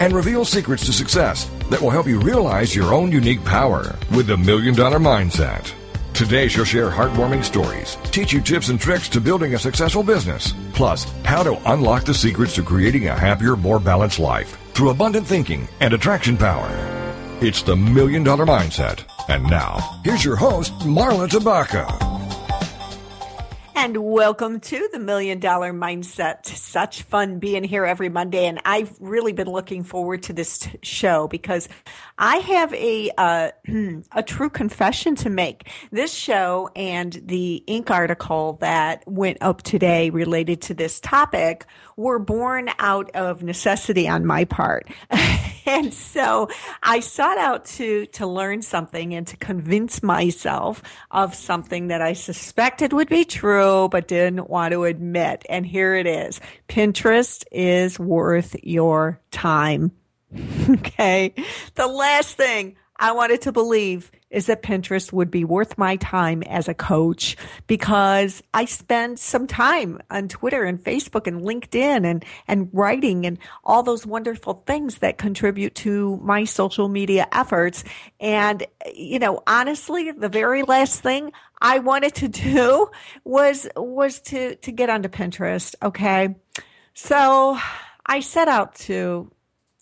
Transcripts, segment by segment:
and reveal secrets to success that will help you realize your own unique power with the Million Dollar Mindset. Today, she'll share heartwarming stories, teach you tips and tricks to building a successful business, plus how to unlock the secrets to creating a happier, more balanced life through abundant thinking and attraction power. It's the Million Dollar Mindset. And now, here's your host, Marla Tabaka. And welcome to the Million Dollar Mindset. Such fun being here every Monday. And I've really been looking forward to this show because I have a, uh, a true confession to make. This show and the Inc. article that went up today related to this topic were born out of necessity on my part. and so I sought out to, to learn something and to convince myself of something that I suspected would be true, but didn't want to admit. And here it is. Pinterest is worth your time. okay. The last thing I wanted to believe is that Pinterest would be worth my time as a coach because I spend some time on Twitter and Facebook and LinkedIn and, and writing and all those wonderful things that contribute to my social media efforts. And, you know, honestly, the very last thing I wanted to do was, was to, to get onto Pinterest. Okay. So I set out to,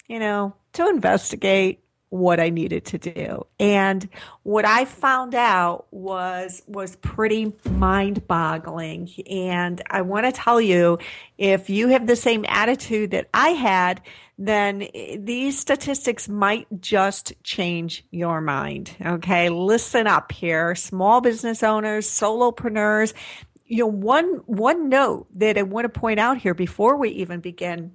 you know, to investigate what I needed to do. And what I found out was was pretty mind-boggling. And I want to tell you if you have the same attitude that I had, then eh, these statistics might just change your mind. Okay? Listen up here. Small business owners, solopreneurs, you know, one one note that I want to point out here before we even begin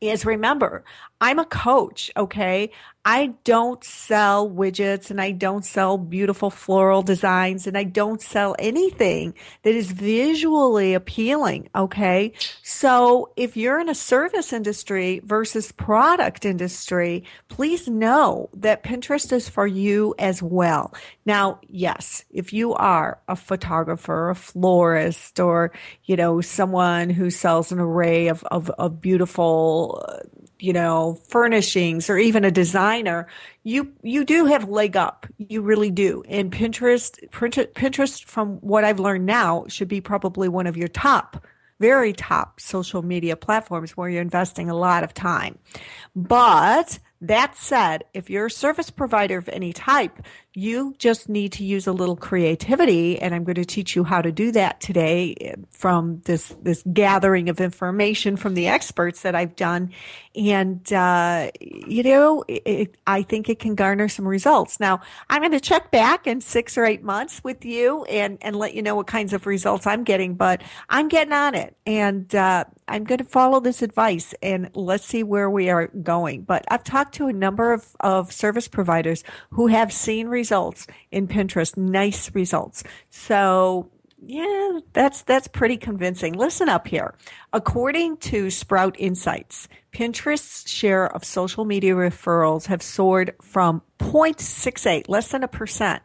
is remember, I'm a coach, okay? I don't sell widgets and I don't sell beautiful floral designs and I don't sell anything that is visually appealing. Okay. So if you're in a service industry versus product industry, please know that Pinterest is for you as well. Now, yes, if you are a photographer, a florist, or, you know, someone who sells an array of, of, of beautiful, uh, you know, furnishings or even a designer, you, you do have leg up. You really do. And Pinterest, Pinterest, from what I've learned now, should be probably one of your top, very top social media platforms where you're investing a lot of time. But that said, if you're a service provider of any type, you just need to use a little creativity. And I'm going to teach you how to do that today from this, this gathering of information from the experts that I've done. And, uh, you know, it, I think it can garner some results. Now, I'm going to check back in six or eight months with you and, and let you know what kinds of results I'm getting, but I'm getting on it. And, uh, I'm going to follow this advice and let's see where we are going. But I've talked to a number of, of service providers who have seen results in Pinterest, nice results. So yeah, that's that's pretty convincing. Listen up here. According to Sprout Insights, Pinterest's share of social media referrals have soared from 0.68, less than a percent,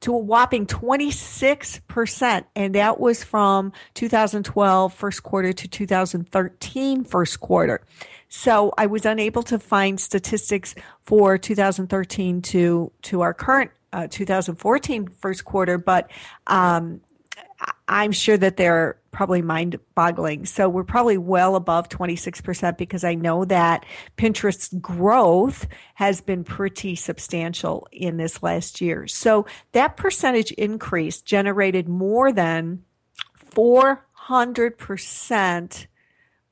to a whopping 26%. And that was from 2012 first quarter to 2013 first quarter. So I was unable to find statistics for 2013 to, to our current uh, 2014 first quarter, but um, I'm sure that they're probably mind boggling. So we're probably well above 26% because I know that Pinterest's growth has been pretty substantial in this last year. So that percentage increase generated more than 400%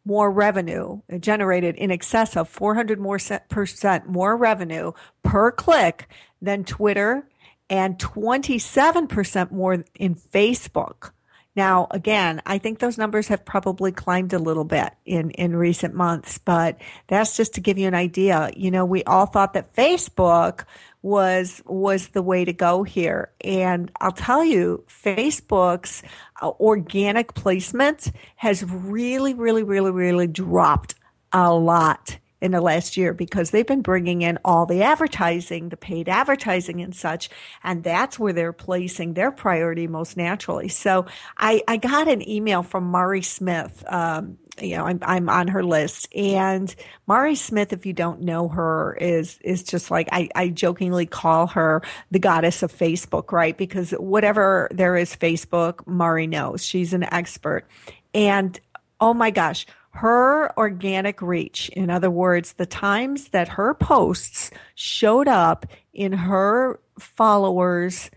more revenue it generated in excess of 400 more percent more revenue per click than Twitter and 27% more in Facebook Now, again, I think those numbers have probably climbed a little bit in, in recent months, but that's just to give you an idea. You know, we all thought that Facebook was was the way to go here. And I'll tell you, Facebook's uh, organic placement has really, really, really, really dropped a lot in the last year because they've been bringing in all the advertising, the paid advertising and such, and that's where they're placing their priority most naturally. So I, I got an email from Mari Smith. Um, you know, I'm, I'm on her list and Mari Smith, if you don't know her, is, is just like, I, I jokingly call her the goddess of Facebook, right? Because whatever there is Facebook, Mari knows. She's an expert. And oh my gosh, her organic reach, in other words, the times that her posts showed up in her followers'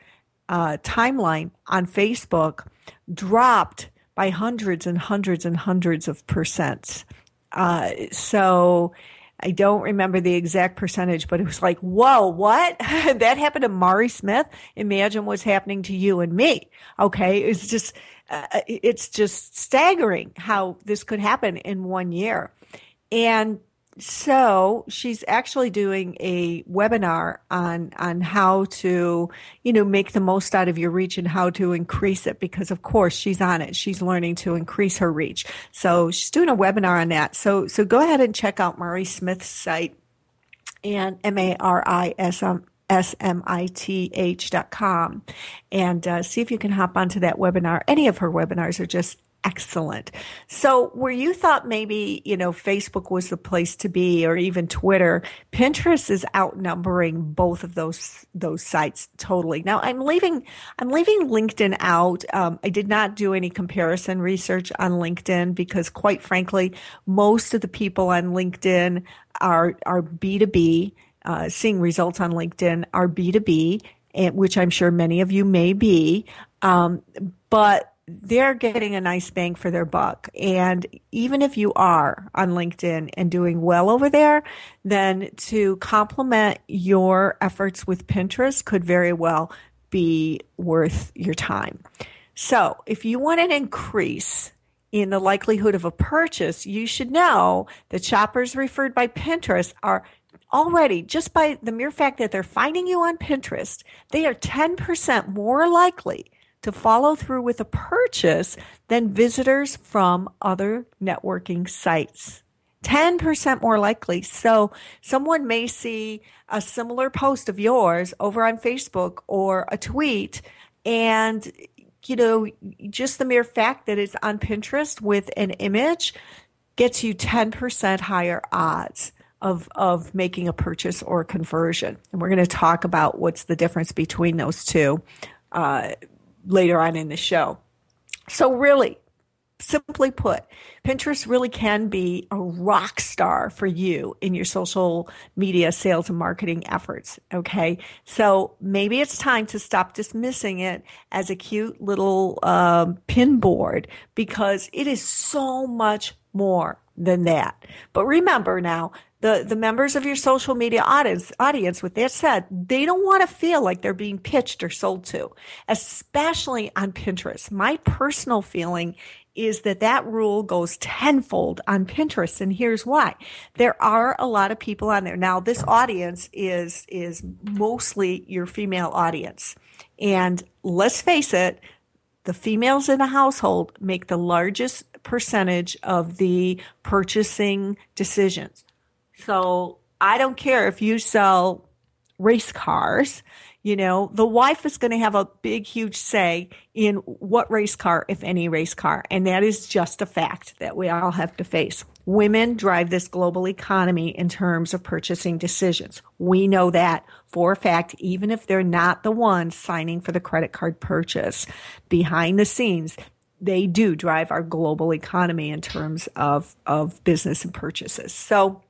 uh, timeline on Facebook, dropped by hundreds and hundreds and hundreds of percents. Uh, so I don't remember the exact percentage, but it was like, whoa, what? that happened to Mari Smith. Imagine what's happening to you and me. Okay. It's just, uh, it's just staggering how this could happen in one year. And so she's actually doing a webinar on on how to you know make the most out of your reach and how to increase it because of course she's on it. She's learning to increase her reach. So she's doing a webinar on that. So so go ahead and check out Mari Smith's site and M A R I S M smith.com and uh, see if you can hop onto that webinar. Any of her webinars are just excellent. So where you thought maybe, you know, Facebook was the place to be or even Twitter, Pinterest is outnumbering both of those those sites totally. Now I'm leaving I'm leaving LinkedIn out. Um, I did not do any comparison research on LinkedIn because quite frankly, most of the people on LinkedIn are are B2B uh, seeing results on LinkedIn are B2B, and, which I'm sure many of you may be. Um, but they're getting a nice bang for their buck. And even if you are on LinkedIn and doing well over there, then to complement your efforts with Pinterest could very well be worth your time. So if you want an increase in the likelihood of a purchase, you should know that shoppers referred by Pinterest are already just by the mere fact that they're finding you on Pinterest, they are 10% more likely to follow through with a purchase than visitors from other networking sites. 10% more likely. So someone may see a similar post of yours over on Facebook or a tweet and you know, just the mere fact that it's on Pinterest with an image gets you 10% higher odds of of making a purchase or a conversion. And we're going to talk about what's the difference between those two uh, later on in the show. So really, simply put, Pinterest really can be a rock star for you in your social media sales and marketing efforts. Okay. So maybe it's time to stop dismissing it as a cute little um, pin board because it is so much more than that. But remember now, the, the members of your social media audience, audience, with that said, they don't want to feel like they're being pitched or sold to, especially on Pinterest. My personal feeling is that that rule goes tenfold on Pinterest. And here's why. There are a lot of people on there. Now, this audience is, is mostly your female audience. And let's face it, the females in the household make the largest percentage of the purchasing decisions. So I don't care if you sell race cars, you know, the wife is going to have a big, huge say in what race car, if any race car. And that is just a fact that we all have to face. Women drive this global economy in terms of purchasing decisions. We know that for a fact, even if they're not the ones signing for the credit card purchase. Behind the scenes, they do drive our global economy in terms of, of business and purchases. So,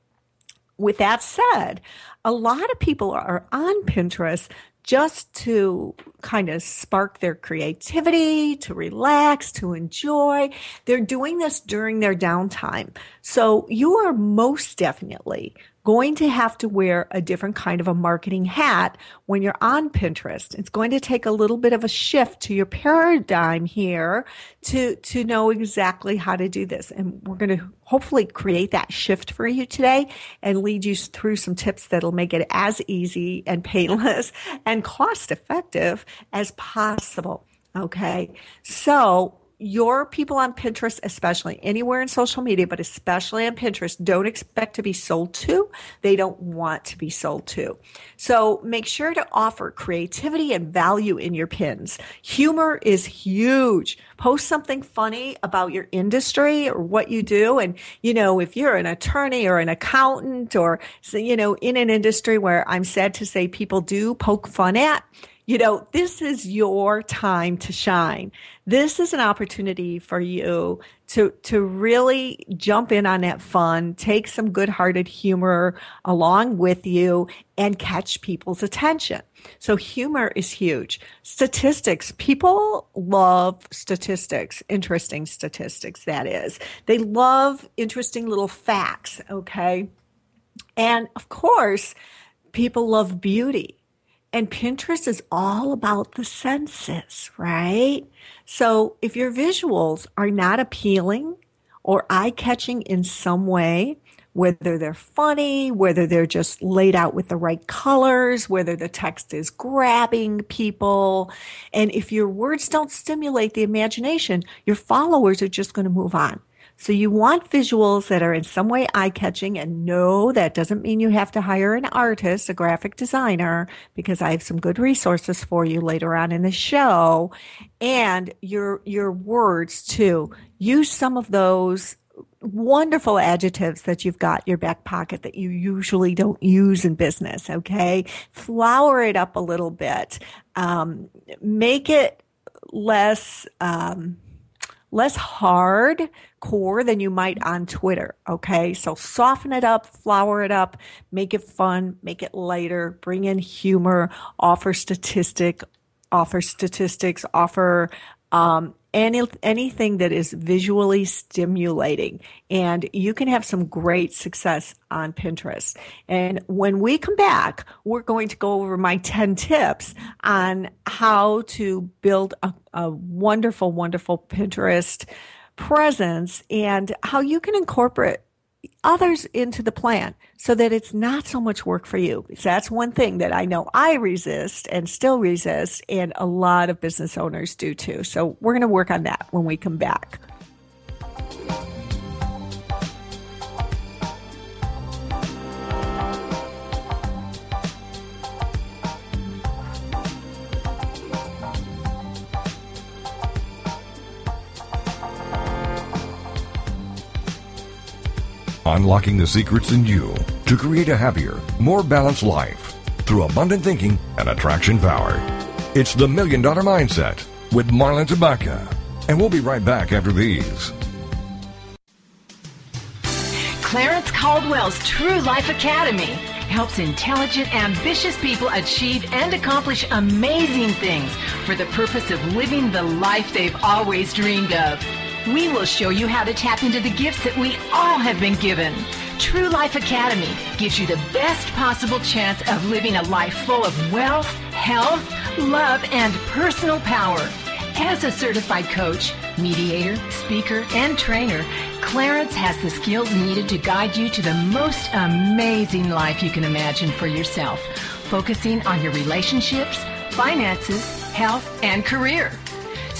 with that said, a lot of people are on Pinterest just to kind of spark their creativity, to relax, to enjoy. They're doing this during their downtime. So you are most definitely going to have to wear a different kind of a marketing hat when you're on Pinterest. It's going to take a little bit of a shift to your paradigm here to, to know exactly how to do this. And we're going to hopefully create that shift for you today and lead you through some tips that'll make it as easy and painless and cost effective as possible. Okay. So your people on Pinterest, especially anywhere in social media, but especially on Pinterest, don't expect to be sold to. They don't want to be sold to. So make sure to offer creativity and value in your pins. Humor is huge. Post something funny about your industry or what you do. And, you know, if you're an attorney or an accountant or, you know, in an industry where I'm sad to say people do poke fun at, you know, this is your time to shine. This is an opportunity for you to, to really jump in on that fun, take some good hearted humor along with you and catch people's attention. So humor is huge. Statistics. People love statistics, interesting statistics, that is. They love interesting little facts. Okay. And of course, people love beauty and Pinterest is all about the senses, right? So if your visuals are not appealing or eye catching in some way, whether they're funny, whether they're just laid out with the right colors, whether the text is grabbing people. And if your words don't stimulate the imagination, your followers are just going to move on. So you want visuals that are in some way eye catching and no, that doesn't mean you have to hire an artist, a graphic designer, because I have some good resources for you later on in the show. And your, your words too. Use some of those wonderful adjectives that you've got your back pocket that you usually don't use in business. Okay. Flower it up a little bit. Um, make it less, um, less hard core than you might on Twitter. Okay. So soften it up, flower it up, make it fun, make it lighter, bring in humor, offer statistic, offer statistics, offer, um, any, anything that is visually stimulating. And you can have some great success on Pinterest. And when we come back, we're going to go over my 10 tips on how to build a, a wonderful, wonderful Pinterest presence and how you can incorporate others into the plan so that it's not so much work for you. That's one thing that I know I resist and still resist, and a lot of business owners do too. So we're going to work on that when we come back. Unlocking the secrets in you to create a happier, more balanced life through abundant thinking and attraction power. It's the Million Dollar Mindset with Marla Tabaka. And we'll be right back after these. Clarence Caldwell's True Life Academy helps intelligent, ambitious people achieve and accomplish amazing things for the purpose of living the life they've always dreamed of. We will show you how to tap into the gifts that we all have been given. True Life Academy gives you the best possible chance of living a life full of wealth, health, love, and personal power. As a certified coach, mediator, speaker, and trainer, Clarence has the skills needed to guide you to the most amazing life you can imagine for yourself, focusing on your relationships, finances, health, and career.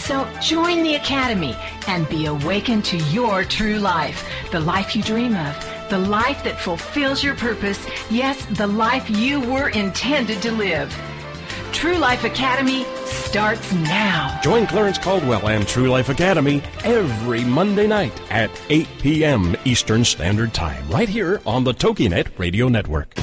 So join the Academy and be awakened to your true life, the life you dream of, the life that fulfills your purpose, yes, the life you were intended to live. True Life Academy starts now. Join Clarence Caldwell and True Life Academy every Monday night at 8 p.m. Eastern Standard Time, right here on the TogiNet Radio Network.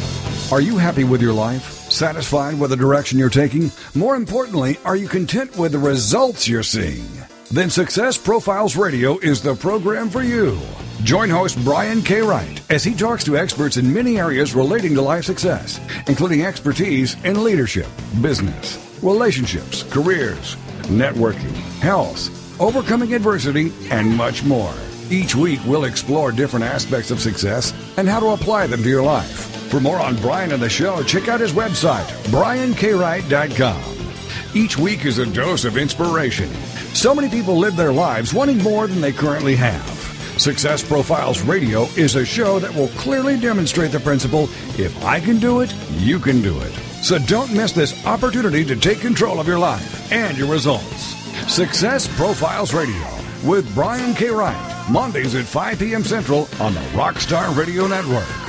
Are you happy with your life? Satisfied with the direction you're taking? More importantly, are you content with the results you're seeing? Then Success Profiles Radio is the program for you. Join host Brian K. Wright as he talks to experts in many areas relating to life success, including expertise in leadership, business, relationships, careers, networking, health, overcoming adversity, and much more. Each week, we'll explore different aspects of success and how to apply them to your life. For more on Brian and the show, check out his website, briankwright.com. Each week is a dose of inspiration. So many people live their lives wanting more than they currently have. Success Profiles Radio is a show that will clearly demonstrate the principle if I can do it, you can do it. So don't miss this opportunity to take control of your life and your results. Success Profiles Radio with Brian K. Wright, Mondays at 5 p.m. Central on the Rockstar Radio Network.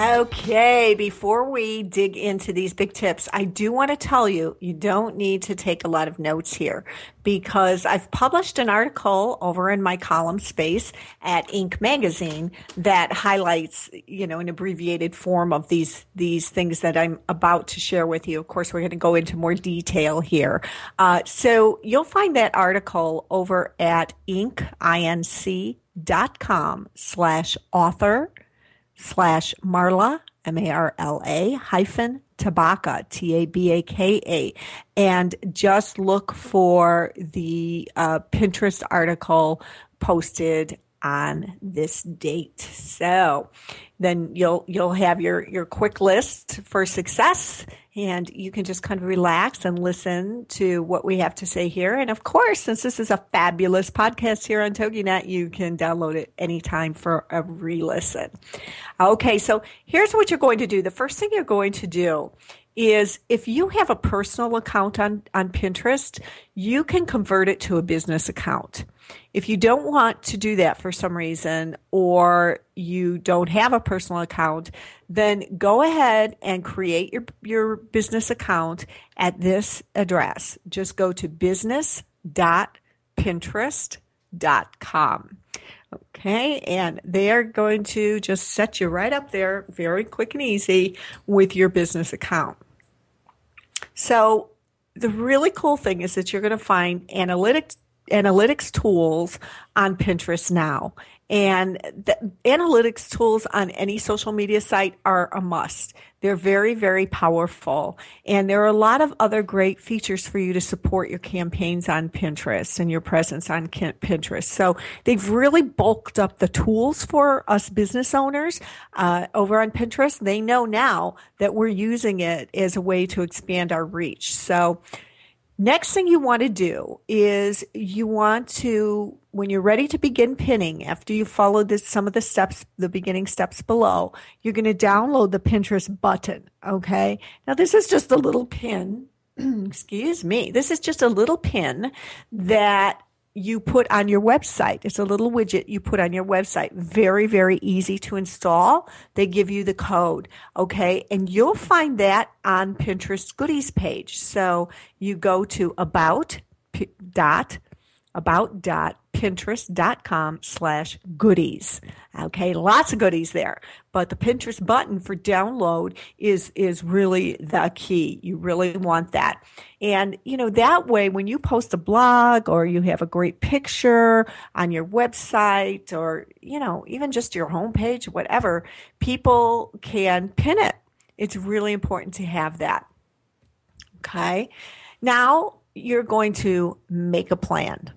Okay, before we dig into these big tips, I do want to tell you you don't need to take a lot of notes here because I've published an article over in my column space at Inc. magazine that highlights, you know, an abbreviated form of these these things that I'm about to share with you. Of course, we're going to go into more detail here. Uh, so you'll find that article over at inc.com slash author slash Marla, M A R L A hyphen Tabaka, T A B A K A, and just look for the uh, Pinterest article posted on this date. So then you'll you'll have your your quick list for success and you can just kind of relax and listen to what we have to say here. And of course, since this is a fabulous podcast here on TogiNet, you can download it anytime for a re-listen. Okay, so here's what you're going to do. The first thing you're going to do is if you have a personal account on, on Pinterest, you can convert it to a business account. If you don't want to do that for some reason or you don't have a personal account, then go ahead and create your, your business account at this address. Just go to business.pinterest.com. Okay, and they're going to just set you right up there very quick and easy with your business account. So, the really cool thing is that you're going to find analytics analytics tools on Pinterest now. And the analytics tools on any social media site are a must. They're very, very powerful. And there are a lot of other great features for you to support your campaigns on Pinterest and your presence on Pinterest. So they've really bulked up the tools for us business owners uh, over on Pinterest. They know now that we're using it as a way to expand our reach. So Next thing you want to do is you want to, when you're ready to begin pinning, after you follow this, some of the steps, the beginning steps below, you're going to download the Pinterest button. Okay. Now this is just a little pin. excuse me. This is just a little pin that you put on your website. It's a little widget you put on your website. Very, very easy to install. They give you the code. Okay. And you'll find that on Pinterest goodies page. So you go to about dot about dot pinterest.com slash goodies. Okay lots of goodies there. But the pinterest button for download is is really the key. You really want that. And you know that way when you post a blog or you have a great picture on your website or you know even just your homepage whatever people can pin it. It's really important to have that. Okay? Now you're going to make a plan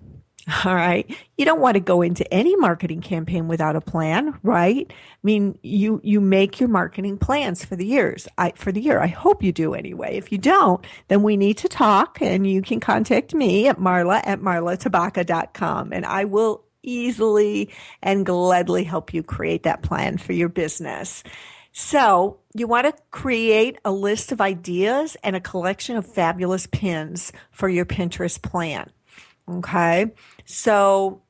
All right. You don't want to go into any marketing campaign without a plan, right? I mean, you, you make your marketing plans for the years, I, for the year. I hope you do anyway. If you don't, then we need to talk and you can contact me at marla at marlatabaka.com and I will easily and gladly help you create that plan for your business. So you want to create a list of ideas and a collection of fabulous pins for your Pinterest plan. Okay. So,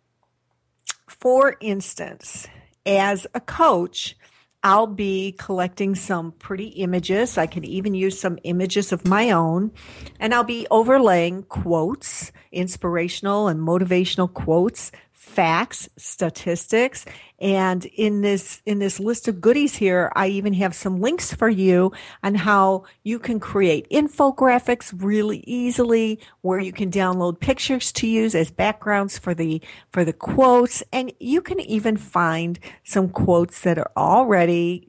for instance, as a coach, I'll be collecting some pretty images. I can even use some images of my own, and I'll be overlaying quotes, inspirational and motivational quotes facts, statistics, and in this in this list of goodies here, I even have some links for you on how you can create infographics really easily, where you can download pictures to use as backgrounds for the for the quotes, and you can even find some quotes that are already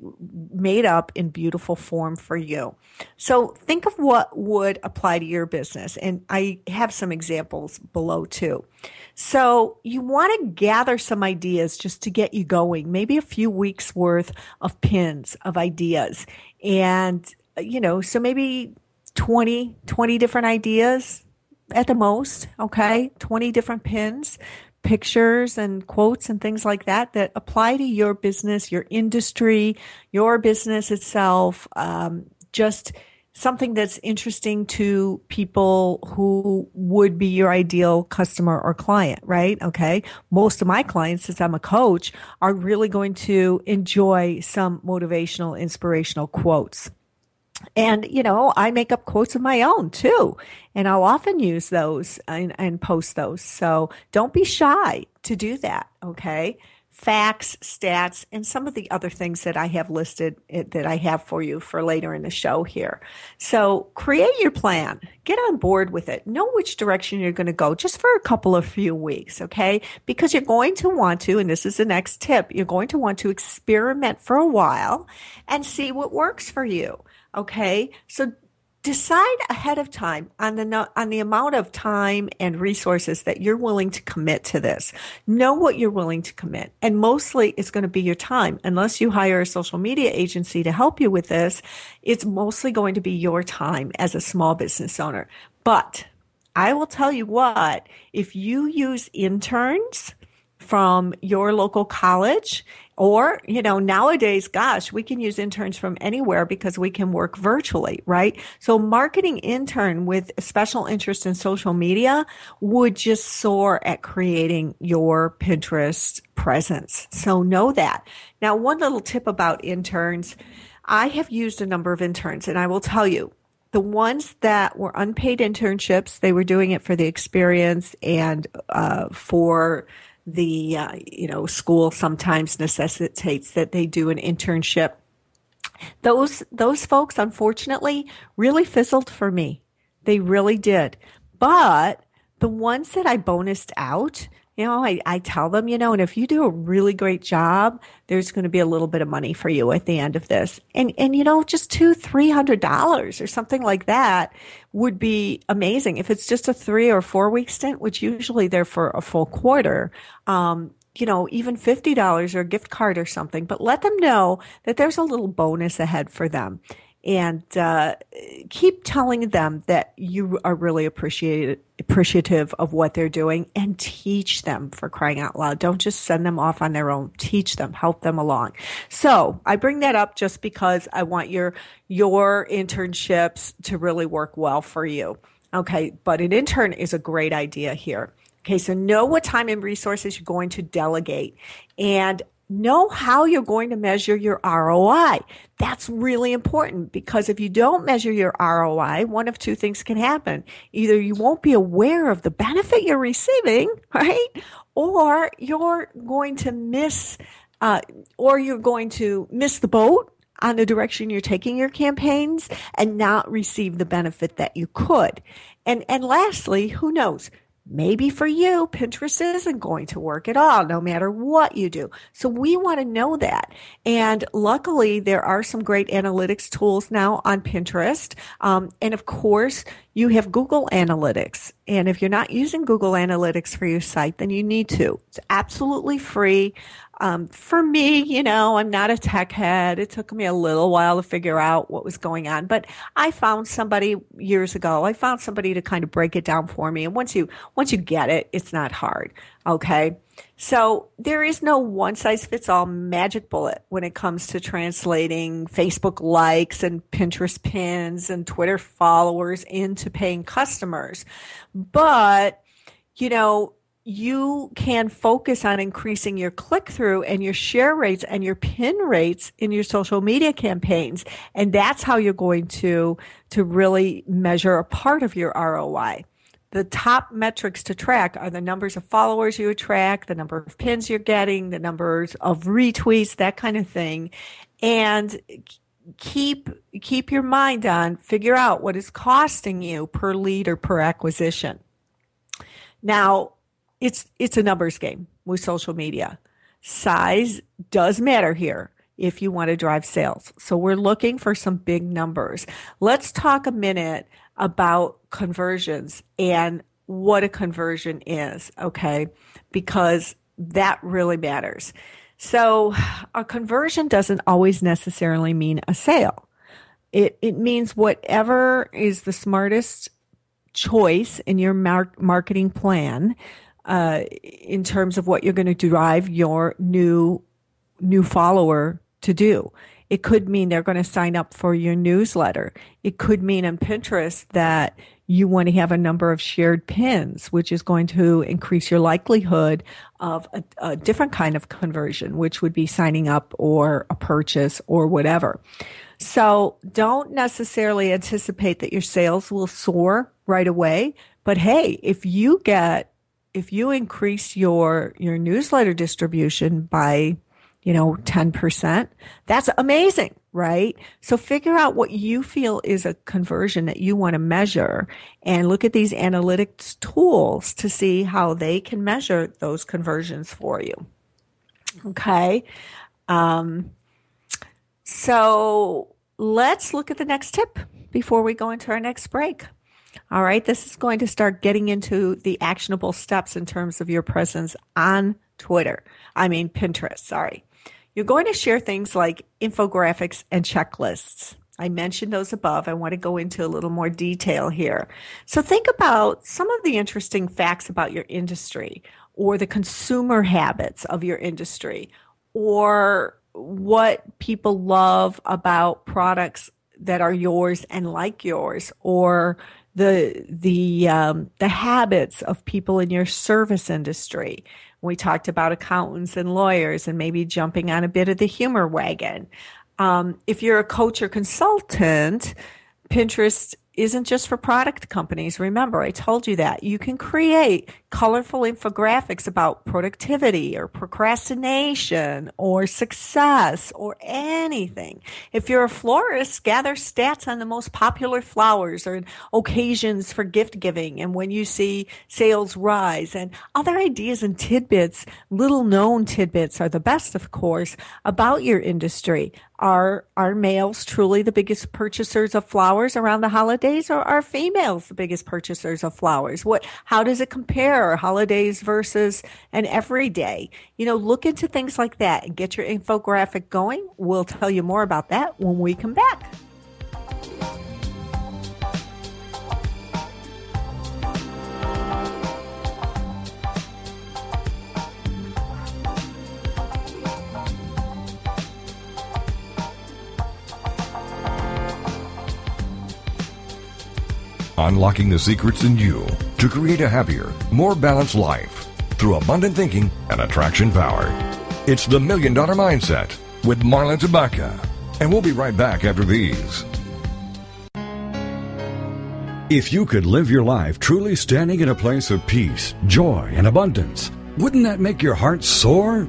made up in beautiful form for you. So think of what would apply to your business, and I have some examples below too. So you want to gather some ideas just to get you going, maybe a few weeks worth of pins of ideas. And, you know, so maybe 20, 20 different ideas at the most. Okay. 20 different pins pictures and quotes and things like that that apply to your business, your industry, your business itself. Um, just something that's interesting to people who would be your ideal customer or client, right? Okay. Most of my clients, since I'm a coach, are really going to enjoy some motivational, inspirational quotes. And, you know, I make up quotes of my own too. And I'll often use those and, and post those. So don't be shy to do that. Okay facts, stats, and some of the other things that I have listed eh, that I have for you for later in the show here. So create your plan. Get on board with it. Know which direction you're going to go just for a couple of few weeks, okay? Because you're going to want to, and this is the next tip, you're going to want to experiment for a while and see what works for you. Okay. So decide ahead of time on the on the amount of time and resources that you're willing to commit to this. Know what you're willing to commit, and mostly it's going to be your time. Unless you hire a social media agency to help you with this, it's mostly going to be your time as a small business owner. But I will tell you what, if you use interns from your local college or, you know, nowadays, gosh, we can use interns from anywhere because we can work virtually, right? So marketing intern with special interest in social media would just soar at creating your Pinterest presence. So know that. Now, one little tip about interns. I have used a number of interns and I will tell you, the ones that were unpaid internships, they were doing it for the experience and uh, for the uh, you know school sometimes necessitates that they do an internship. Those those folks unfortunately really fizzled for me. They really did. But the ones that i bonused out you know, I, I tell them, you know, and if you do a really great job, there's going to be a little bit of money for you at the end of this. And, and, you know, just two, three hundred dollars or something like that would be amazing. If it's just a three or four week stint, which usually they're for a full quarter, um, you know, even $50 or a gift card or something, but let them know that there's a little bonus ahead for them and uh, keep telling them that you are really appreciative of what they're doing and teach them for crying out loud. Don't just send them off on their own. Teach them, help them along. So I bring that up just because I want your, your internships to really work well for you. Okay. But an intern is a great idea here. Okay. So know what time and resources you're going to delegate and know how you're going to measure your ROI. That's really important because if you don't measure your ROI, one of two things can happen. Either you won't be aware of the benefit you're receiving, right? Or you're going to miss, uh, or you're going to miss the boat on the direction you're taking your campaigns and not receive the benefit that you could. And, and lastly, who knows? Maybe for you, Pinterest isn't going to work at all, no matter what you do. So we want to know that. And luckily, there are some great analytics tools now on Pinterest. Um, and of course, you have Google Analytics. And if you're not using Google Analytics for your site, then you need to. It's absolutely free. Um, for me, you know, I'm not a tech head. It took me a little while to figure out what was going on, but I found somebody years ago. I found somebody to kind of break it down for me. And once you, once you get it, it's not hard. Okay. So there is no one size fits all magic bullet when it comes to translating Facebook likes and Pinterest pins and Twitter followers into paying customers. But, you know, you can focus on increasing your click through and your share rates and your pin rates in your social media campaigns. And that's how you're going to, to really measure a part of your ROI. The top metrics to track are the numbers of followers you attract, the number of pins you're getting, the numbers of retweets, that kind of thing. And keep keep your mind on figure out what is costing you per lead or per acquisition. Now, it's it's a numbers game with social media. Size does matter here if you want to drive sales. So we're looking for some big numbers. Let's talk a minute about conversions and what a conversion is, okay? Because that really matters. So a conversion doesn't always necessarily mean a sale. It, it means whatever is the smartest choice in your mar- marketing plan uh, in terms of what you're going to drive your new new follower to do. It could mean they're going to sign up for your newsletter. It could mean on Pinterest that you want to have a number of shared pins, which is going to increase your likelihood of a, a, different kind of conversion, which would be signing up or a purchase or whatever. So don't necessarily anticipate that your sales will soar right away. But hey, if you get, if you increase your, your newsletter distribution by you know, 10%. That's amazing, right? So figure out what you feel is a conversion that you want to measure and look at these analytics tools to see how they can measure those conversions for you. Okay. Um, so let's look at the next tip before we go into our next break. All right. This is going to start getting into the actionable steps in terms of your presence on Twitter. I mean, Pinterest. Sorry. You're going to share things like infographics and checklists. I mentioned those above. I want to go into a little more detail here. So think about some of the interesting facts about your industry or the consumer habits of your industry or what people love about products that are yours and like yours or the the um, the habits of people in your service industry we talked about accountants and lawyers and maybe jumping on a bit of the humor wagon. Um, if you're a coach or consultant, Pinterest isn't just for product companies. Remember, I told you that. You can create colorful infographics about productivity or procrastination or success or anything. If you're a florist, gather stats on the most popular flowers or occasions for gift giving and when you see sales rise and other ideas and tidbits, little known tidbits are the best, of course, about your industry. Are, are males truly the biggest purchasers of flowers around the holidays or are females the biggest purchasers of flowers? What, how does it compare holidays versus an everyday? You know, look into things like that and get your infographic going. We'll tell you more about that when we come back. Unlocking the secrets in you to create a happier, more balanced life through abundant thinking and attraction power. It's the Million Dollar Mindset with Marla Tabaka. And we'll be right back after these. If you could live your life truly standing in a place of peace, joy, and abundance, wouldn't that make your heart soar?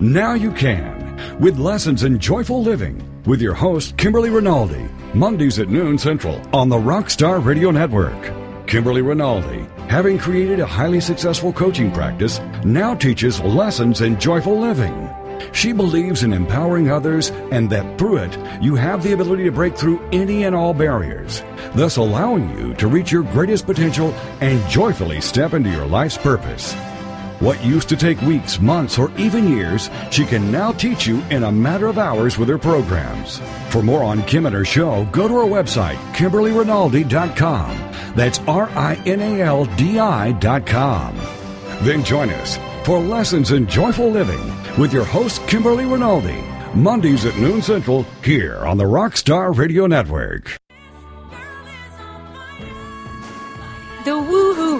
Now you can with lessons in joyful living with your host, Kimberly Rinaldi, Mondays at noon Central on the Rockstar Radio Network. Kimberly Rinaldi, having created a highly successful coaching practice, now teaches lessons in joyful living. She believes in empowering others and that through it, you have the ability to break through any and all barriers, thus allowing you to reach your greatest potential and joyfully step into your life's purpose. What used to take weeks, months, or even years, she can now teach you in a matter of hours with her programs. For more on Kim and her show, go to her website, KimberlyRinaldi.com. That's R I N A L D I.com. Then join us for Lessons in Joyful Living with your host, Kimberly Rinaldi, Mondays at noon Central, here on the Rockstar Radio Network.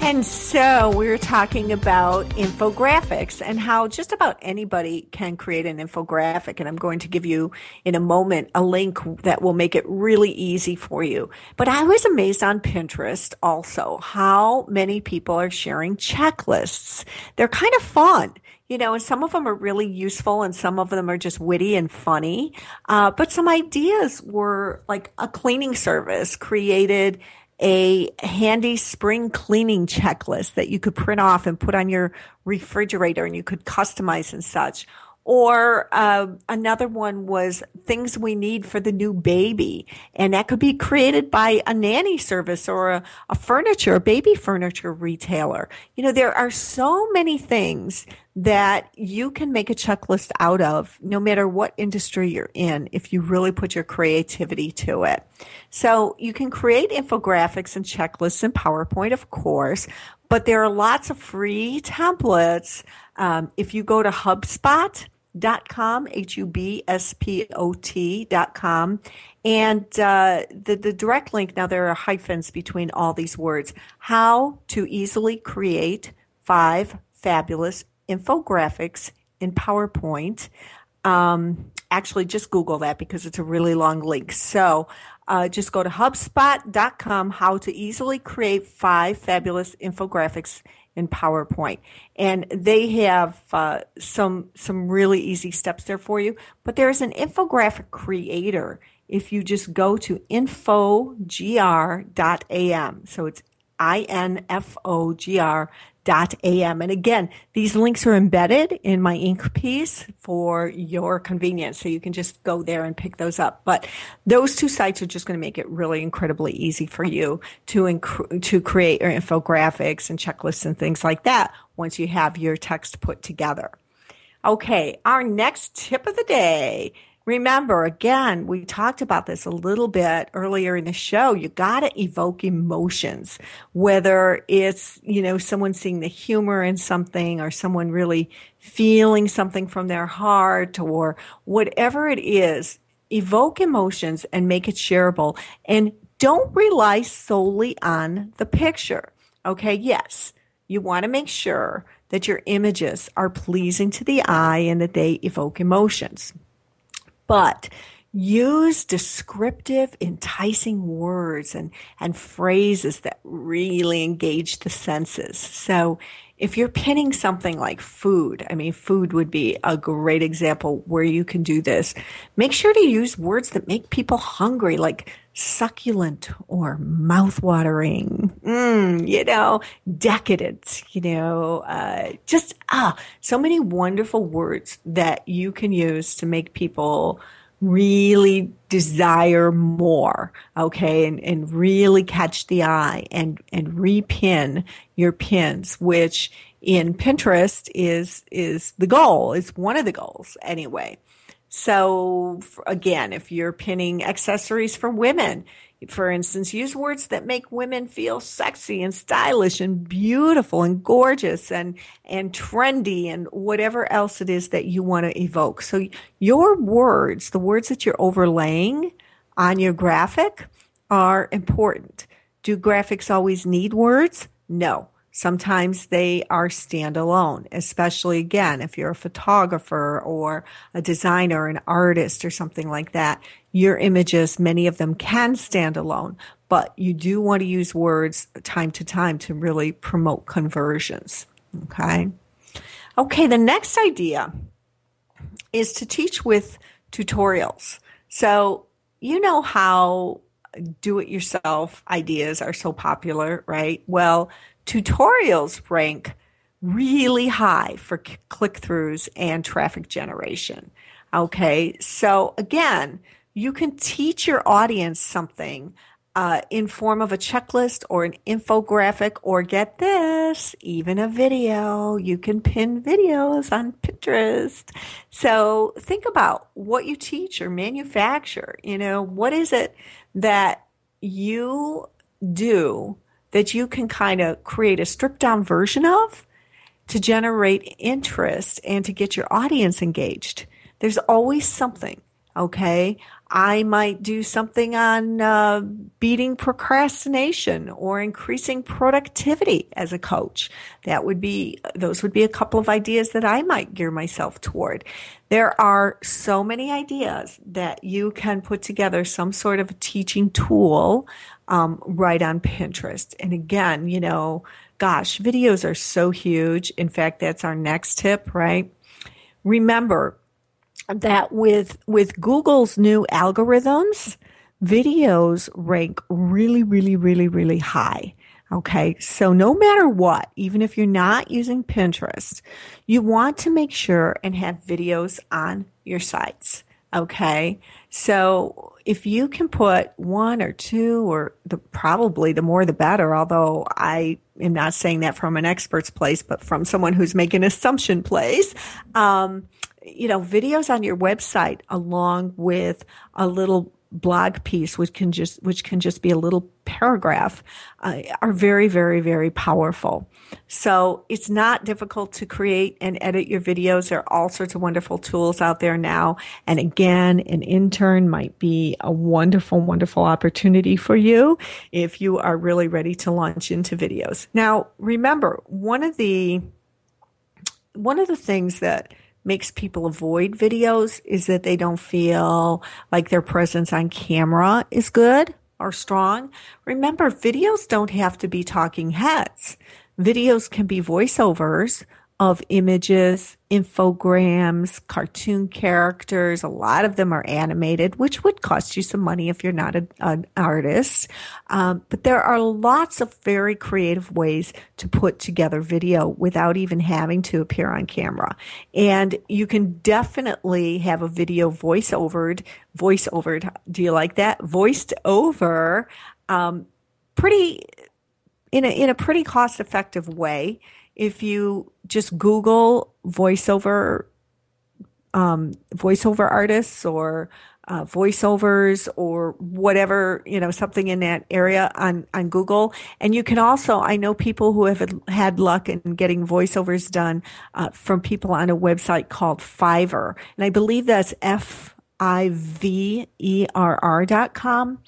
And so we are talking about infographics and how just about anybody can create an infographic. And I'm going to give you in a moment a link that will make it really easy for you. But I was amazed on Pinterest also how many people are sharing checklists. They're kind of fun you know, and some of them are really useful and some of them are just witty and funny. Uh, but some ideas were like a cleaning service created a handy spring cleaning checklist that you could print off and put on your refrigerator and you could customize and such. Or uh, another one was things we need for the new baby. And that could be created by a nanny service or a, a furniture, a baby furniture retailer. You know, there are so many things that you can make a checklist out of no matter what industry you're in if you really put your creativity to it. So you can create infographics and checklists in PowerPoint, of course, but there are lots of free templates. Um, if you go to HubSpot, dot com h-u-b-s-p-o-t dot com. And uh, the, the direct link now there are hyphens between all these words how to easily create five fabulous infographics in powerpoint. Um, actually just google that because it's a really long link. So uh, just go to hubspot.com how to easily create five fabulous infographics in PowerPoint. And they have uh, some some really easy steps there for you. But there's an infographic creator if you just go to infogr.am. So it's I N F O G R am. And again, these links are embedded in my Inc. piece for your convenience. So you can just go there and pick those up. But those two sites are just going to make it really incredibly easy for you to, inc- to create your infographics and checklists and things like that once you have your text put together. Okay, our next tip of the day Remember, again, we talked about this a little bit earlier in the show. You got to evoke emotions, whether it's, you know, someone seeing the humor in something or someone really feeling something from their heart or whatever it is. Evoke emotions and make it shareable and don't rely solely on the picture. Okay. Yes. You want to make sure that your images are pleasing to the eye and that they evoke emotions but use descriptive, enticing words and, and phrases that really engage the senses. So if you're pinning something like food, I mean, food would be a great example where you can do this. Make sure to use words that make people hungry, like succulent or mouthwatering, mm, you know, decadent, you know, uh, just, ah, so many wonderful words that you can use to make people really desire more, okay, and, and really catch the eye and, and repin your pins, which in Pinterest is, is the goal, is one of the goals anyway. So again, if you're pinning accessories for women, for instance, use words that make women feel sexy and stylish and beautiful and gorgeous and, and trendy and whatever else it is that you want to evoke. So your words, the words that you're overlaying, on your graphic are important. Do graphics always need words? No. Sometimes they are standalone, especially again, if you're a photographer or a designer, an artist or something like that. Your images, many of them can stand alone, but you do want to use words time to time to really promote conversions. Okay. Okay. The next idea is to teach with tutorials. So you know how do it yourself ideas are so popular, right? Well, tutorials rank really high for click throughs and traffic generation. Okay. So again, you can teach your audience something uh, in form of a checklist or an infographic or get this, even a video. You can pin videos on Pinterest. So think about what you teach or manufacture. You know, what is it that you do that you can kind of create a stripped down version of to generate interest and to get your audience engaged? There's always something. Okay. I might do something on uh, beating procrastination or increasing productivity as a coach. That would be, those would be a couple of ideas that I might gear myself toward. There are so many ideas that you can put together some sort of teaching tool um, right on Pinterest. And again, you know, gosh, videos are so huge. In fact, that's our next tip, right? Remember, that with with Google's new algorithms, videos rank really, really, really, really high. Okay. So no matter what, even if you're not using Pinterest, you want to make sure and have videos on your sites. Okay. So if you can put one or two or the, probably the more the better, although I am not saying that from an expert's place, but from someone who's making assumption place, um, you know, videos on your website along with a little blog piece which can just which can just be a little paragraph uh, are very very very powerful. So it's not difficult to create and edit your videos. There are all sorts of wonderful tools out there now. And again an intern might be a wonderful wonderful opportunity for you if you are really ready to launch into videos. Now remember one of the one of the things that makes people avoid videos is that they don't feel like their presence on camera is good or strong. Remember, videos don't have to be talking heads. Videos can be voiceovers of images, infograms, cartoon characters. A lot of them are animated, which would cost you some money if you're not a, an artist. Um, but there are lots of very creative ways to put together video without even having to appear on camera. And you can definitely have a video voiceovered, voiceovered. Do you like that? Voiced over, um, pretty, in a, in a pretty cost effective way if you just Google voiceover, um, voiceover artists or uh, voiceovers or whatever, you know, something in that area on, on Google. And you can also, I know people who have had luck in getting voiceovers done uh, from people on a website called Fiverr. And I believe that's F I V E R R dot com.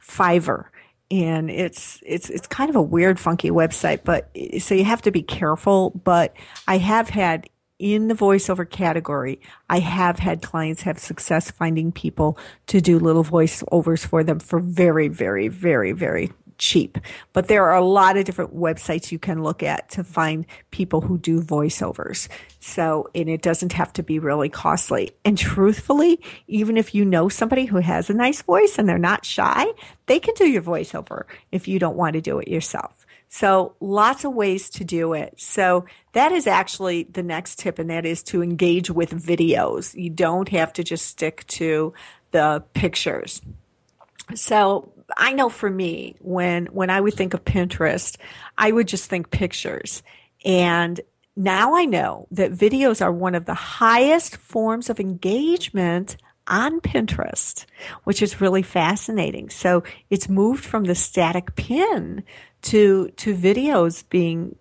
Fiverr and it's it's it's kind of a weird funky website but so you have to be careful but i have had in the voiceover category i have had clients have success finding people to do little voiceovers for them for very very very very cheap. But there are a lot of different websites you can look at to find people who do voiceovers. So, and it doesn't have to be really costly. And truthfully, even if you know somebody who has a nice voice and they're not shy, they can do your voiceover if you don't want to do it yourself. So lots of ways to do it. So that is actually the next tip, and that is to engage with videos. You don't have to just stick to the pictures. So I know for me, when when I would think of Pinterest, I would just think pictures. And now I know that videos are one of the highest forms of engagement on Pinterest, which is really fascinating. So it's moved from the static pin to to videos being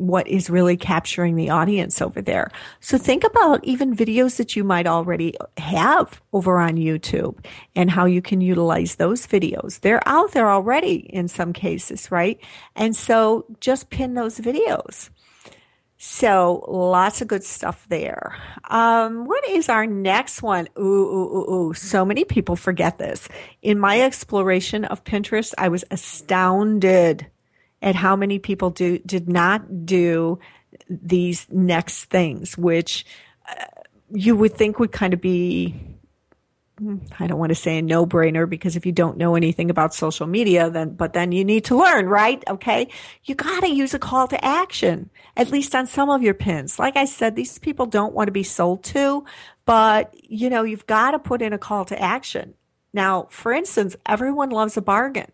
what is really capturing the audience over there. So think about even videos that you might already have over on YouTube and how you can utilize those videos. They're out there already in some cases, right? And so just pin those videos. So lots of good stuff there. Um, what is our next one? Ooh, ooh, ooh, ooh. So many people forget this. In my exploration of Pinterest, I was astounded at how many people do did not do these next things, which uh, you would think would kind of be I don't want to say a no brainer because if you don't know anything about social media, then, but then you need to learn, right? Okay. You got to use a call to action, at least on some of your pins. Like I said, these people don't want to be sold to, but you know, you've got to put in a call to action. Now, for instance, everyone loves a bargain,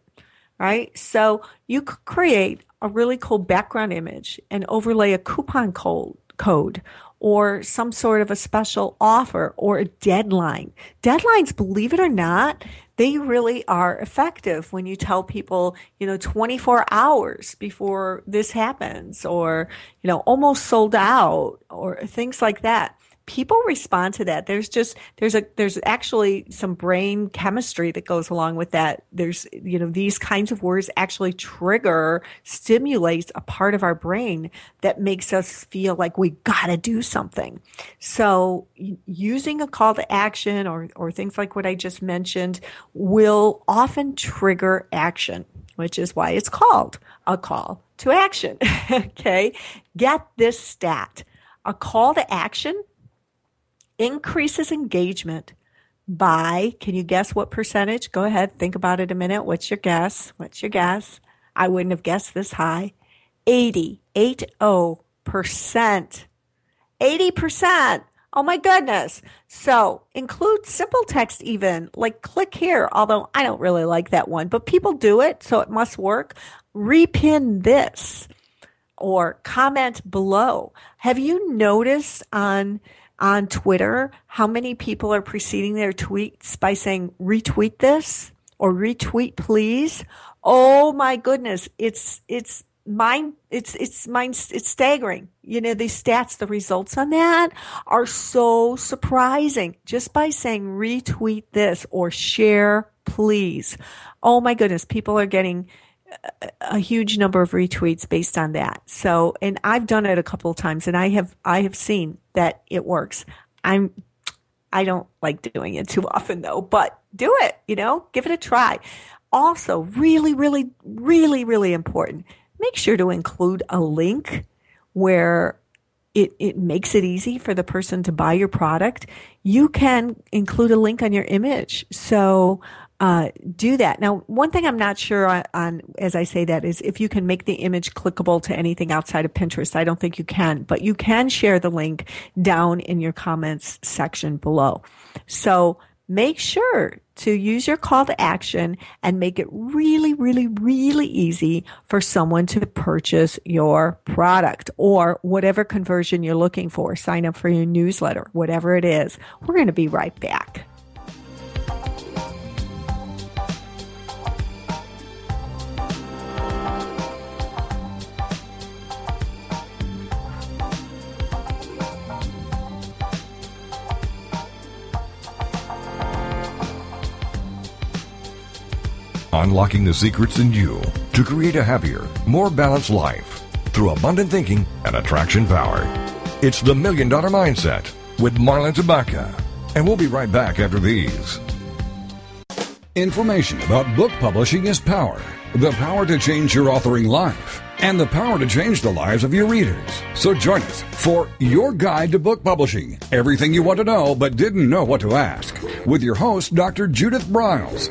right? So you could create a really cool background image and overlay a coupon code code or some sort of a special offer or a deadline. Deadlines, believe it or not, they really are effective when you tell people, you know, 24 hours before this happens or, you know, almost sold out or things like that people respond to that. There's just there's a there's actually some brain chemistry that goes along with that. There's you know these kinds of words actually trigger stimulates a part of our brain that makes us feel like we got to do something. So using a call to action or or things like what I just mentioned will often trigger action which is why it's called a call to action. Okay? Get this stat. A call to action increases engagement by, can you guess what percentage? Go ahead, think about it a minute. What's your guess? What's your guess? I wouldn't have guessed this high. 80, 80%. 80%. Oh my goodness. So include simple text even, like click here, although I don't really like that one, but people do it, so it must work. Repin this or comment below. Have you noticed on on Twitter how many people are preceding their tweets by saying retweet this or retweet please. Oh my goodness. It's, it's mine. It's, it's mine. It's staggering. You know, the stats, the results on that are so surprising just by saying retweet this or share please. Oh my goodness. People are getting a huge number of retweets based on that. So, and I've done it a couple of times and I have, I have seen that it works. I'm, I don't like doing it too often though, but do it, you know, give it a try. Also, really, really, really, really important. Make sure to include a link where it, it makes it easy for the person to buy your product. You can include a link on your image. So, uh, do that. Now, one thing I'm not sure on, on, as I say that, is if you can make the image clickable to anything outside of Pinterest. I don't think you can, but you can share the link down in your comments section below. So make sure to use your call to action and make it really, really, really easy for someone to purchase your product or whatever conversion you're looking for. Sign up for your newsletter, whatever it is. We're going to be right back. Unlocking the secrets in you to create a happier, more balanced life through abundant thinking and attraction power. It's the Million Dollar Mindset with Marla Tabaka. And we'll be right back after these. Information about book publishing is power. The power to change your authoring life and the power to change the lives of your readers. So join us for Your Guide to Book Publishing. Everything you want to know but didn't know what to ask. With your host, Dr. Judith Briles.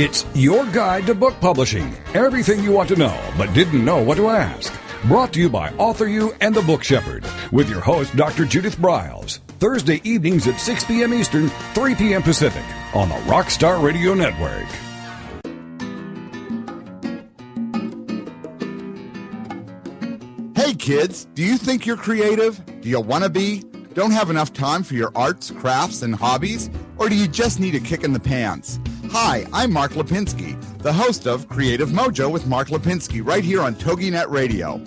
It's your guide to book publishing. Everything you want to know but didn't know what to ask. Brought to you by Author You and the Book Shepherd with your host, Dr. Judith Briles. Thursday evenings at 6 p.m. Eastern, 3 p.m. Pacific on the Rockstar Radio Network. Hey kids, do you think you're creative? Do you want to be? Don't have enough time for your arts, crafts, and hobbies? Or do you just need a kick in the pants? Hi, I'm Mark Lipinski, the host of Creative Mojo with Mark Lipinski, right here on TogiNet Radio.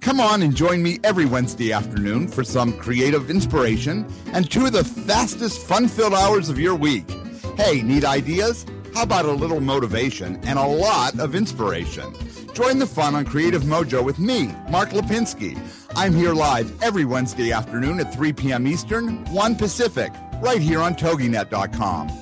Come on and join me every Wednesday afternoon for some creative inspiration and two of the fastest fun filled hours of your week. Hey, need ideas? How about a little motivation and a lot of inspiration? Join the fun on Creative Mojo with me, Mark Lipinski. I'm here live every Wednesday afternoon at 3 p.m. Eastern, 1 Pacific, right here on TogiNet.com.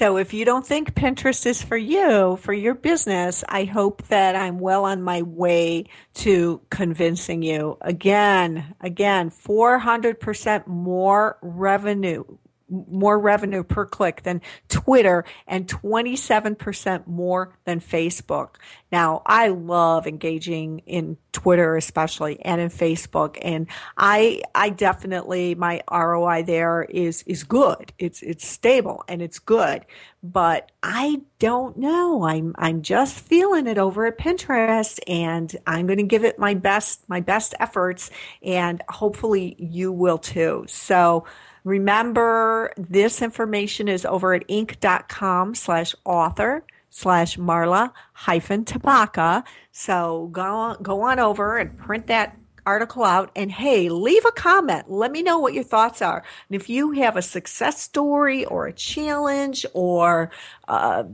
So if you don't think Pinterest is for you, for your business, I hope that I'm well on my way to convincing you. Again, again, 400% more revenue more revenue per click than Twitter and 27% more than Facebook. Now, I love engaging in Twitter especially and in Facebook and I I definitely my ROI there is is good. It's it's stable and it's good. But I don't know. I'm I'm just feeling it over at Pinterest and I'm going to give it my best my best efforts and hopefully you will too. So Remember, this information is over at inc.com slash author slash Marla hyphen Tabaka. So go on, go on over and print that article out and hey, leave a comment. Let me know what your thoughts are. And if you have a success story or a challenge or uh,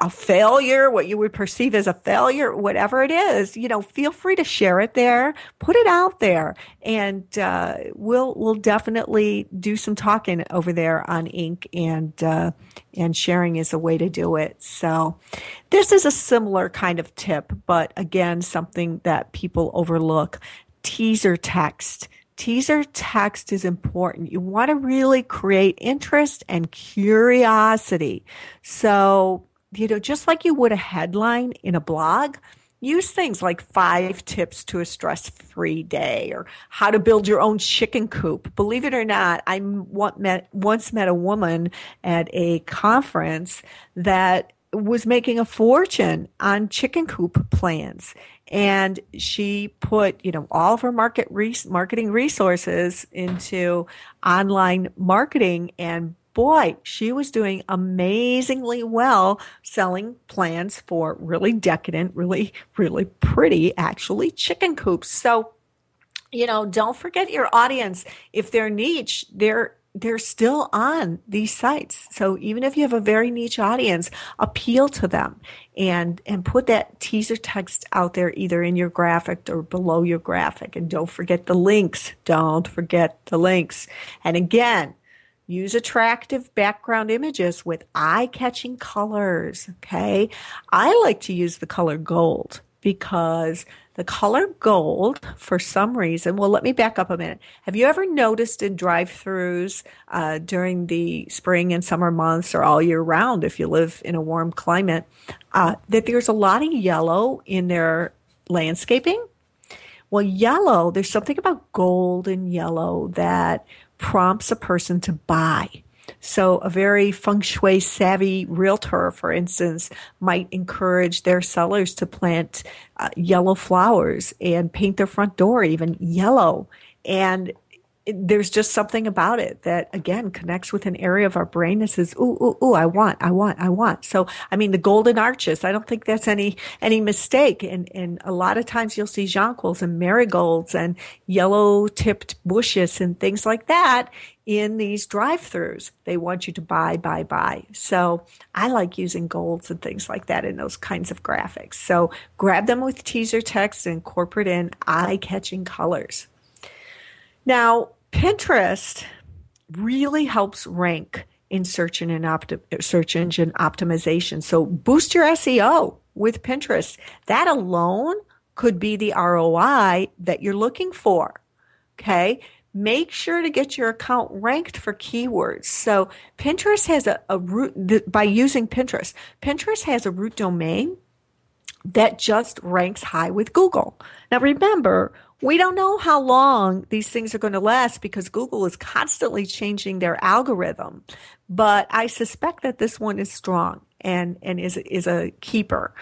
a failure, what you would perceive as a failure, whatever it is, you know, feel free to share it there, put it out there, and uh, we'll we'll definitely do some talking over there on Inc. and uh, and sharing is a way to do it. So this is a similar kind of tip, but again, something that people overlook. Teaser text. Teaser text is important. You want to really create interest and curiosity. So you know, just like you would a headline in a blog, use things like five tips to a stress free day or how to build your own chicken coop. Believe it or not, I once met a woman at a conference that was making a fortune on chicken coop plans and she put you know all of her market re- marketing resources into online marketing and boy, she was doing amazingly well selling plans for really decadent, really, really pretty, actually, chicken coops. So, you know, don't forget your audience. If they're niche, they're they're still on these sites. So even if you have a very niche audience, appeal to them and and put that teaser text out there either in your graphic or below your graphic. And don't forget the links. Don't forget the links. And again, Use attractive background images with eye-catching colors, okay? I like to use the color gold because the color gold, for some reason, well, let me back up a minute. Have you ever noticed in drive-throughs uh, during the spring and summer months or all year round, if you live in a warm climate, uh, that there's a lot of yellow in their landscaping? Well, yellow, there's something about gold and yellow that prompts a person to buy. So a very feng shui savvy realtor, for instance, might encourage their sellers to plant uh, yellow flowers and paint their front door even yellow. And there's just something about it that again connects with an area of our brain that says, "Ooh, ooh, ooh! I want, I want, I want." So, I mean, the golden arches. I don't think that's any any mistake. And and a lot of times you'll see jonquils and marigolds and yellow tipped bushes and things like that in these drive-throughs. They want you to buy, buy, buy. So I like using golds and things like that in those kinds of graphics. So grab them with teaser text and incorporate in eye-catching colors. Now, Pinterest really helps rank in search engine, opti- search engine optimization. So boost your SEO with Pinterest. That alone could be the ROI that you're looking for. Okay. Make sure to get your account ranked for keywords. So Pinterest has a, a root by using Pinterest. Pinterest has a root domain that just ranks high with Google. Now remember, we don't know how long these things are going to last because Google is constantly changing their algorithm. But I suspect that this one is strong and, and is, is a keeper.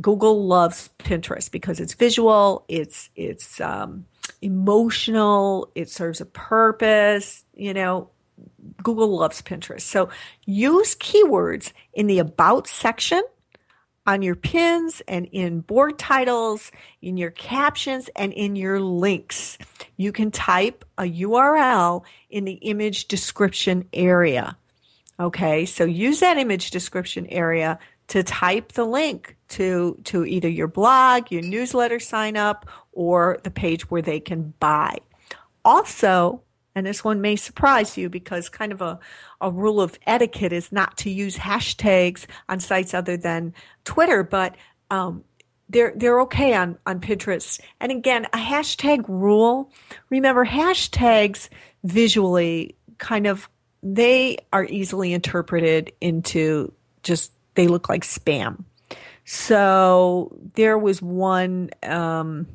Google loves Pinterest because it's visual, it's, it's, um, emotional, it serves a purpose, you know, Google loves Pinterest. So use keywords in the about section on your pins and in board titles, in your captions, and in your links. You can type a URL in the image description area. Okay, so use that image description area to type the link to, to either your blog, your newsletter sign up, or the page where they can buy. Also, and this one may surprise you because kind of a, a rule of etiquette is not to use hashtags on sites other than Twitter, but um, they're they're okay on on Pinterest. And again, a hashtag rule. Remember, hashtags visually kind of they are easily interpreted into just they look like spam. So there was one. Um,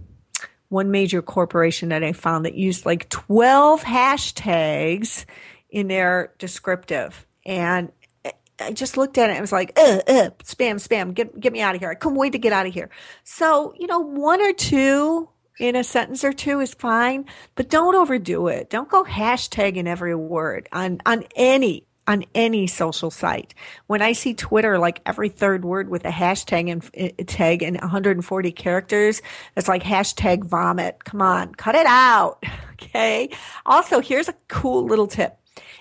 one major corporation that I found that used like 12 hashtags in their descriptive. And I just looked at it and was like, uh, uh, spam, spam, get, get me out of here. I couldn't wait to get out of here. So, you know, one or two in a sentence or two is fine, but don't overdo it. Don't go hashtagging every word on, on any on any social site. When I see Twitter, like every third word with a hashtag and eh, tag and 140 characters, it's like hashtag vomit. Come on, cut it out. Okay. Also, here's a cool little tip.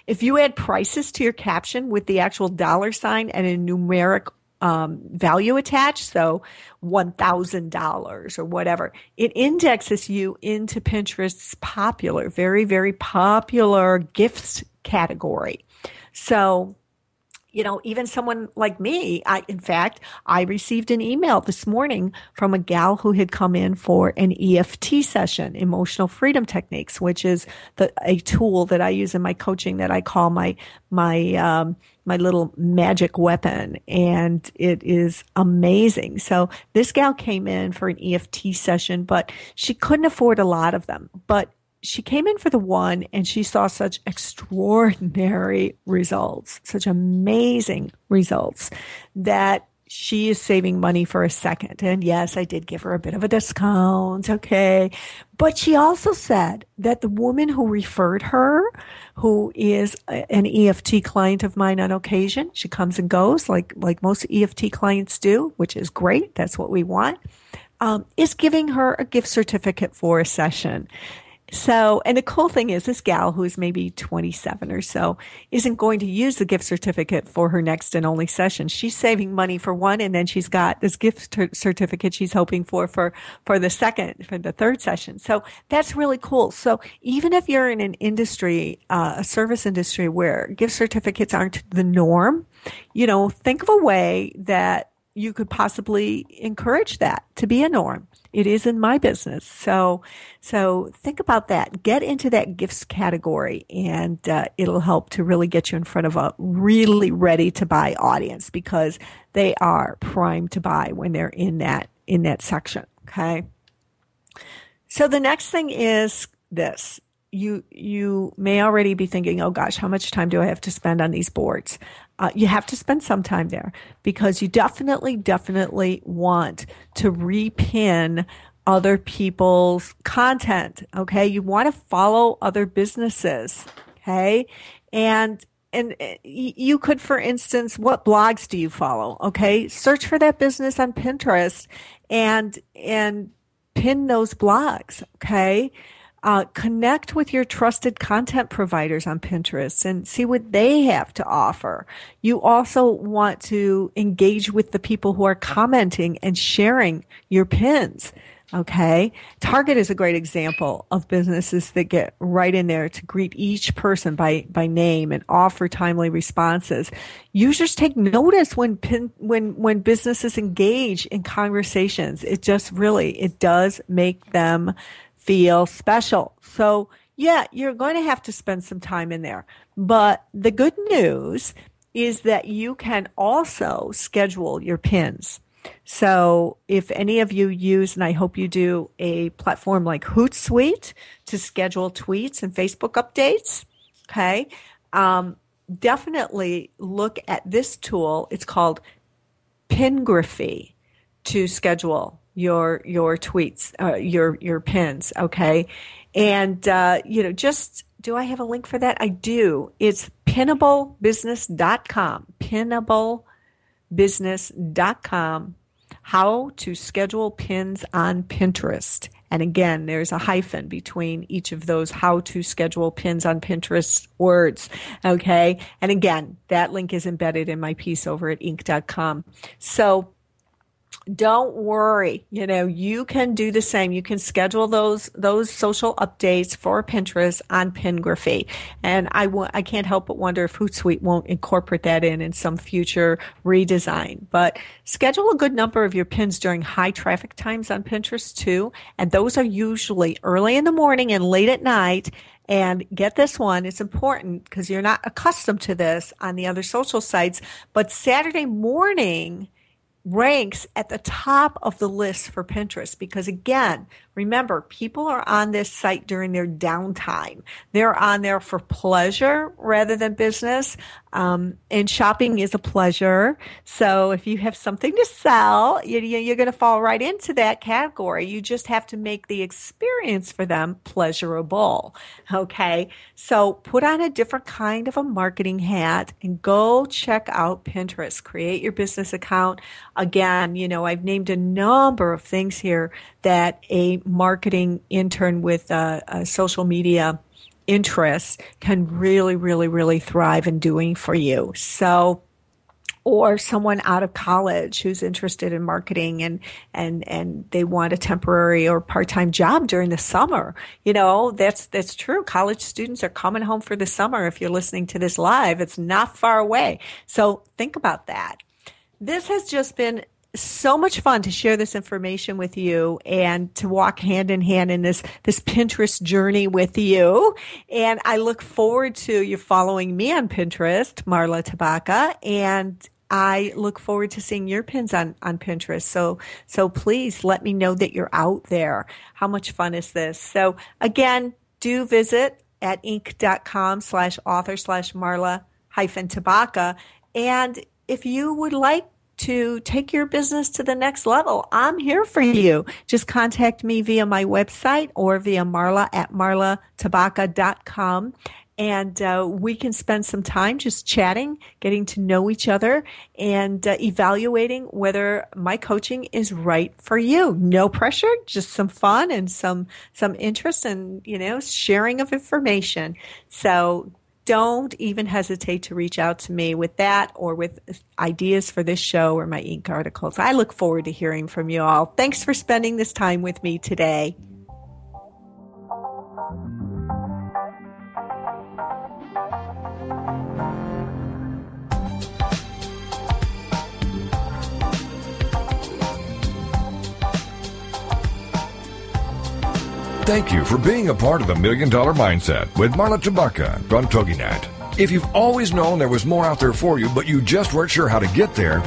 If you add prices to your caption with the actual dollar sign and a numeric um, value attached, so $1,000 or whatever, it indexes you into Pinterest's popular, very, very popular gifts category. So, you know, even someone like me, I, in fact, I received an email this morning from a gal who had come in for an EFT session, emotional freedom techniques, which is the, a tool that I use in my coaching that I call my, my, um, my little magic weapon and it is amazing. So this gal came in for an EFT session, but she couldn't afford a lot of them, but she came in for the one and she saw such extraordinary results, such amazing results that she is saving money for a second. And yes, I did give her a bit of a discount. Okay. But she also said that the woman who referred her, who is an EFT client of mine on occasion, she comes and goes like, like most EFT clients do, which is great. That's what we want. Um, is giving her a gift certificate for a session. So, and the cool thing is this gal who's maybe 27 or so isn't going to use the gift certificate for her next and only session. She's saving money for one and then she's got this gift certificate she's hoping for for for the second for the third session. So, that's really cool. So, even if you're in an industry, uh, a service industry where gift certificates aren't the norm, you know, think of a way that you could possibly encourage that to be a norm. It is in my business. So, so think about that. Get into that gifts category and uh, it'll help to really get you in front of a really ready to buy audience because they are primed to buy when they're in that, in that section. Okay. So the next thing is this you you may already be thinking, oh gosh, how much time do I have to spend on these boards? Uh, you have to spend some time there because you definitely, definitely want to repin other people's content. Okay. You want to follow other businesses. Okay. And and uh, you could, for instance, what blogs do you follow? Okay. Search for that business on Pinterest and, and pin those blogs. Okay. Uh, connect with your trusted content providers on Pinterest and see what they have to offer. You also want to engage with the people who are commenting and sharing your pins. Okay. Target is a great example of businesses that get right in there to greet each person by, by name and offer timely responses. Users take notice when pin, when, when businesses engage in conversations. It just really, it does make them feel special. So yeah, you're going to have to spend some time in there. But the good news is that you can also schedule your pins. So if any of you use, and I hope you do, a platform like Hootsuite to schedule tweets and Facebook updates, okay, um, definitely look at this tool. It's called Pingraphy to schedule your your tweets, uh, your your pins, okay, and uh, you know just. Do I have a link for that? I do. It's pinnablebusiness.com. Pinnablebusiness.com how to schedule pins on Pinterest. And again, there's a hyphen between each of those how to schedule pins on Pinterest words. Okay. And again, that link is embedded in my piece over at Inc.com. So don't worry. You know, you can do the same. You can schedule those, those social updates for Pinterest on Pingraphy. And I w- I can't help but wonder if Hootsuite won't incorporate that in in some future redesign. But schedule a good number of your pins during high traffic times on Pinterest too. And those are usually early in the morning and late at night. And get this one, it's important because you're not accustomed to this on the other social sites, but Saturday morning, ranks at the top of the list for Pinterest because again, remember, people are on this site during their downtime. They're on there for pleasure rather than business. Um, and shopping is a pleasure. So if you have something to sell, you, you're going to fall right into that category. You just have to make the experience for them pleasurable. Okay. So put on a different kind of a marketing hat and go check out Pinterest. Create your business account. Again, you know, I've named a number of things here that a marketing intern with a, a social media interests can really, really, really thrive in doing for you. So, or someone out of college who's interested in marketing and and and they want a temporary or part-time job during the summer. You know that's that's true. College students are coming home for the summer. If you're listening to this live it's not far away. So think about that. This has just been so much fun to share this information with you and to walk hand in hand in this this Pinterest journey with you. And I look forward to you following me on Pinterest, Marla Tabaka, and I look forward to seeing your pins on, on Pinterest. So, so please let me know that you're out there. How much fun is this? So again, do visit at inc.com slash author slash Marla hyphen Tabaka. And if you would like to take your business to the next level, I'm here for you. Just contact me via my website or via Marla at marlatabaka.com. And uh, we can spend some time just chatting, getting to know each other, and uh, evaluating whether my coaching is right for you. No pressure, just some fun and some some interest, and you know, sharing of information. So don't even hesitate to reach out to me with that or with ideas for this show or my Inc. articles. I look forward to hearing from you all. Thanks for spending this time with me today. Thank you for being a part of the Million Dollar Mindset with Marla Tabaka on TogiNet. If you've always known there was more out there for you, but you just weren't sure how to get there,